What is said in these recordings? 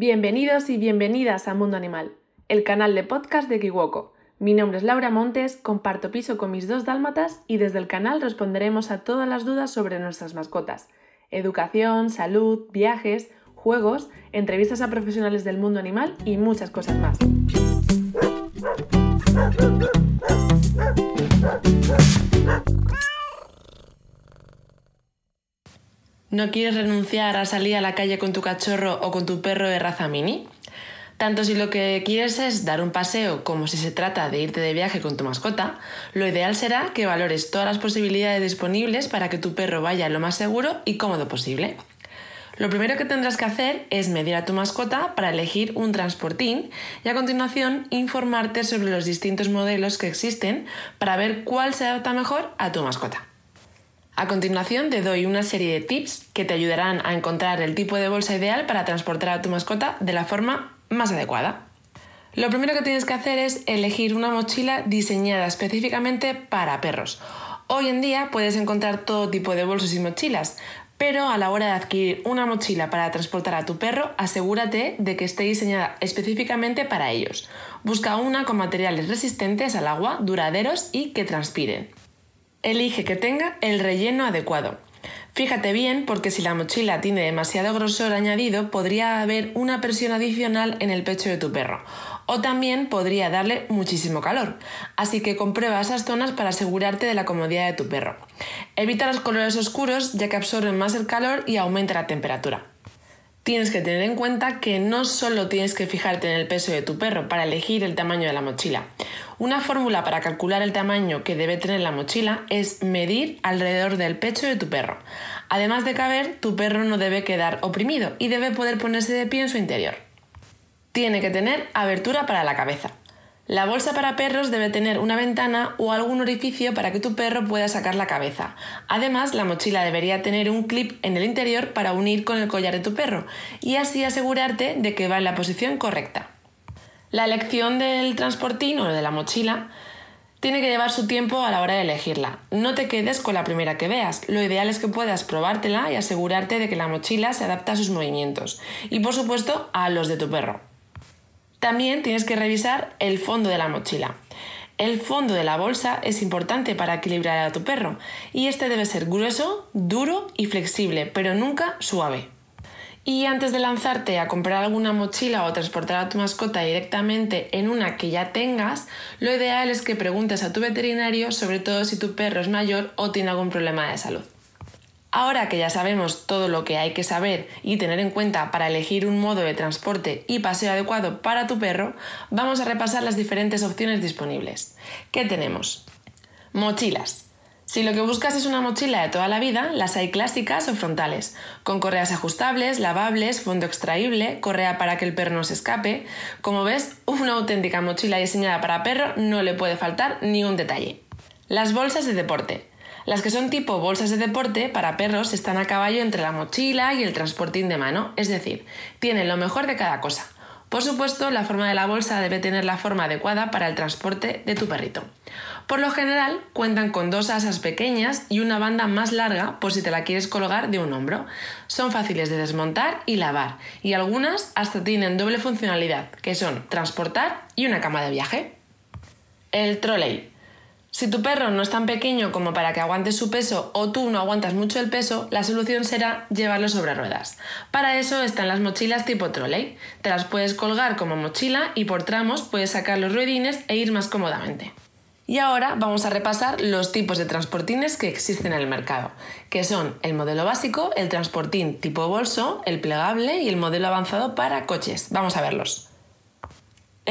Bienvenidos y bienvenidas a Mundo Animal, el canal de podcast de Kiwoko. Mi nombre es Laura Montes, comparto piso con mis dos dálmatas y desde el canal responderemos a todas las dudas sobre nuestras mascotas. Educación, salud, viajes, juegos, entrevistas a profesionales del mundo animal y muchas cosas más. ¿No quieres renunciar a salir a la calle con tu cachorro o con tu perro de raza mini? Tanto si lo que quieres es dar un paseo como si se trata de irte de viaje con tu mascota, lo ideal será que valores todas las posibilidades disponibles para que tu perro vaya lo más seguro y cómodo posible. Lo primero que tendrás que hacer es medir a tu mascota para elegir un transportín y a continuación informarte sobre los distintos modelos que existen para ver cuál se adapta mejor a tu mascota. A continuación te doy una serie de tips que te ayudarán a encontrar el tipo de bolsa ideal para transportar a tu mascota de la forma más adecuada. Lo primero que tienes que hacer es elegir una mochila diseñada específicamente para perros. Hoy en día puedes encontrar todo tipo de bolsos y mochilas, pero a la hora de adquirir una mochila para transportar a tu perro, asegúrate de que esté diseñada específicamente para ellos. Busca una con materiales resistentes al agua, duraderos y que transpiren. Elige que tenga el relleno adecuado. Fíjate bien porque si la mochila tiene demasiado grosor añadido podría haber una presión adicional en el pecho de tu perro o también podría darle muchísimo calor. Así que comprueba esas zonas para asegurarte de la comodidad de tu perro. Evita los colores oscuros ya que absorben más el calor y aumenta la temperatura. Tienes que tener en cuenta que no solo tienes que fijarte en el peso de tu perro para elegir el tamaño de la mochila. Una fórmula para calcular el tamaño que debe tener la mochila es medir alrededor del pecho de tu perro. Además de caber, tu perro no debe quedar oprimido y debe poder ponerse de pie en su interior. Tiene que tener abertura para la cabeza. La bolsa para perros debe tener una ventana o algún orificio para que tu perro pueda sacar la cabeza. Además, la mochila debería tener un clip en el interior para unir con el collar de tu perro y así asegurarte de que va en la posición correcta. La elección del transportín o de la mochila tiene que llevar su tiempo a la hora de elegirla. No te quedes con la primera que veas. Lo ideal es que puedas probártela y asegurarte de que la mochila se adapta a sus movimientos y por supuesto a los de tu perro. También tienes que revisar el fondo de la mochila. El fondo de la bolsa es importante para equilibrar a tu perro y este debe ser grueso, duro y flexible, pero nunca suave. Y antes de lanzarte a comprar alguna mochila o transportar a tu mascota directamente en una que ya tengas, lo ideal es que preguntes a tu veterinario sobre todo si tu perro es mayor o tiene algún problema de salud. Ahora que ya sabemos todo lo que hay que saber y tener en cuenta para elegir un modo de transporte y paseo adecuado para tu perro, vamos a repasar las diferentes opciones disponibles. ¿Qué tenemos? Mochilas. Si lo que buscas es una mochila de toda la vida, las hay clásicas o frontales, con correas ajustables, lavables, fondo extraíble, correa para que el perro no se escape. Como ves, una auténtica mochila diseñada para perro no le puede faltar ni un detalle. Las bolsas de deporte. Las que son tipo bolsas de deporte para perros están a caballo entre la mochila y el transportín de mano, es decir, tienen lo mejor de cada cosa. Por supuesto, la forma de la bolsa debe tener la forma adecuada para el transporte de tu perrito. Por lo general, cuentan con dos asas pequeñas y una banda más larga por si te la quieres colgar de un hombro. Son fáciles de desmontar y lavar, y algunas hasta tienen doble funcionalidad, que son transportar y una cama de viaje. El trolley si tu perro no es tan pequeño como para que aguante su peso o tú no aguantas mucho el peso, la solución será llevarlo sobre ruedas. Para eso están las mochilas tipo trolley. Te las puedes colgar como mochila y por tramos puedes sacar los ruedines e ir más cómodamente. Y ahora vamos a repasar los tipos de transportines que existen en el mercado, que son el modelo básico, el transportín tipo bolso, el plegable y el modelo avanzado para coches. Vamos a verlos.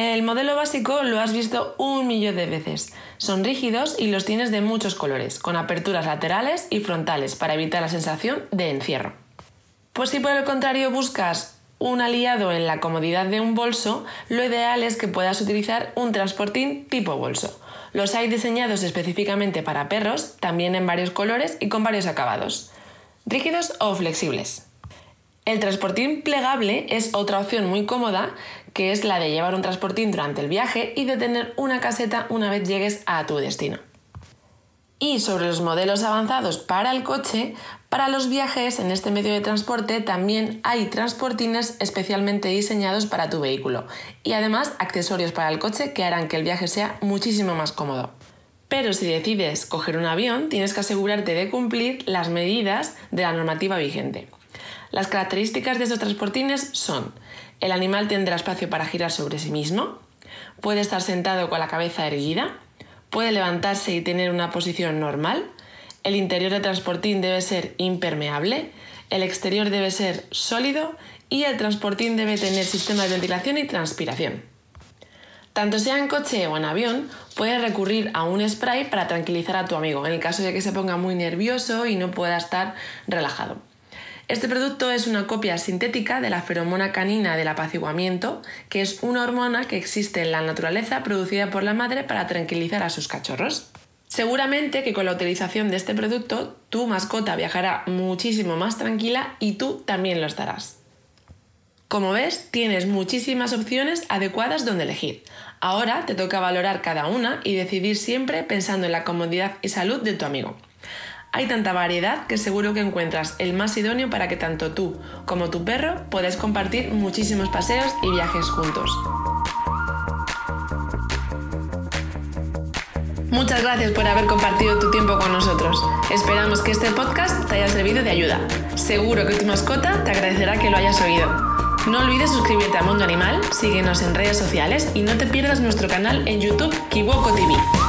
El modelo básico lo has visto un millón de veces. Son rígidos y los tienes de muchos colores, con aperturas laterales y frontales para evitar la sensación de encierro. Pues si por el contrario buscas un aliado en la comodidad de un bolso, lo ideal es que puedas utilizar un transportín tipo bolso. Los hay diseñados específicamente para perros, también en varios colores y con varios acabados, rígidos o flexibles. El transportín plegable es otra opción muy cómoda, que es la de llevar un transportín durante el viaje y de tener una caseta una vez llegues a tu destino. Y sobre los modelos avanzados para el coche, para los viajes en este medio de transporte también hay transportines especialmente diseñados para tu vehículo y además accesorios para el coche que harán que el viaje sea muchísimo más cómodo. Pero si decides coger un avión, tienes que asegurarte de cumplir las medidas de la normativa vigente. Las características de estos transportines son el animal tendrá espacio para girar sobre sí mismo, puede estar sentado con la cabeza erguida, Puede levantarse y tener una posición normal. El interior del transportín debe ser impermeable. El exterior debe ser sólido y el transportín debe tener sistema de ventilación y transpiración. Tanto sea en coche o en avión, puedes recurrir a un spray para tranquilizar a tu amigo en el caso de que se ponga muy nervioso y no pueda estar relajado. Este producto es una copia sintética de la feromona canina del apaciguamiento, que es una hormona que existe en la naturaleza producida por la madre para tranquilizar a sus cachorros. Seguramente que con la utilización de este producto tu mascota viajará muchísimo más tranquila y tú también lo estarás. Como ves, tienes muchísimas opciones adecuadas donde elegir. Ahora te toca valorar cada una y decidir siempre pensando en la comodidad y salud de tu amigo. Hay tanta variedad que seguro que encuentras el más idóneo para que tanto tú como tu perro podáis compartir muchísimos paseos y viajes juntos. Muchas gracias por haber compartido tu tiempo con nosotros. Esperamos que este podcast te haya servido de ayuda. Seguro que tu mascota te agradecerá que lo hayas oído. No olvides suscribirte a Mundo Animal, síguenos en redes sociales y no te pierdas nuestro canal en YouTube Kiwoko TV.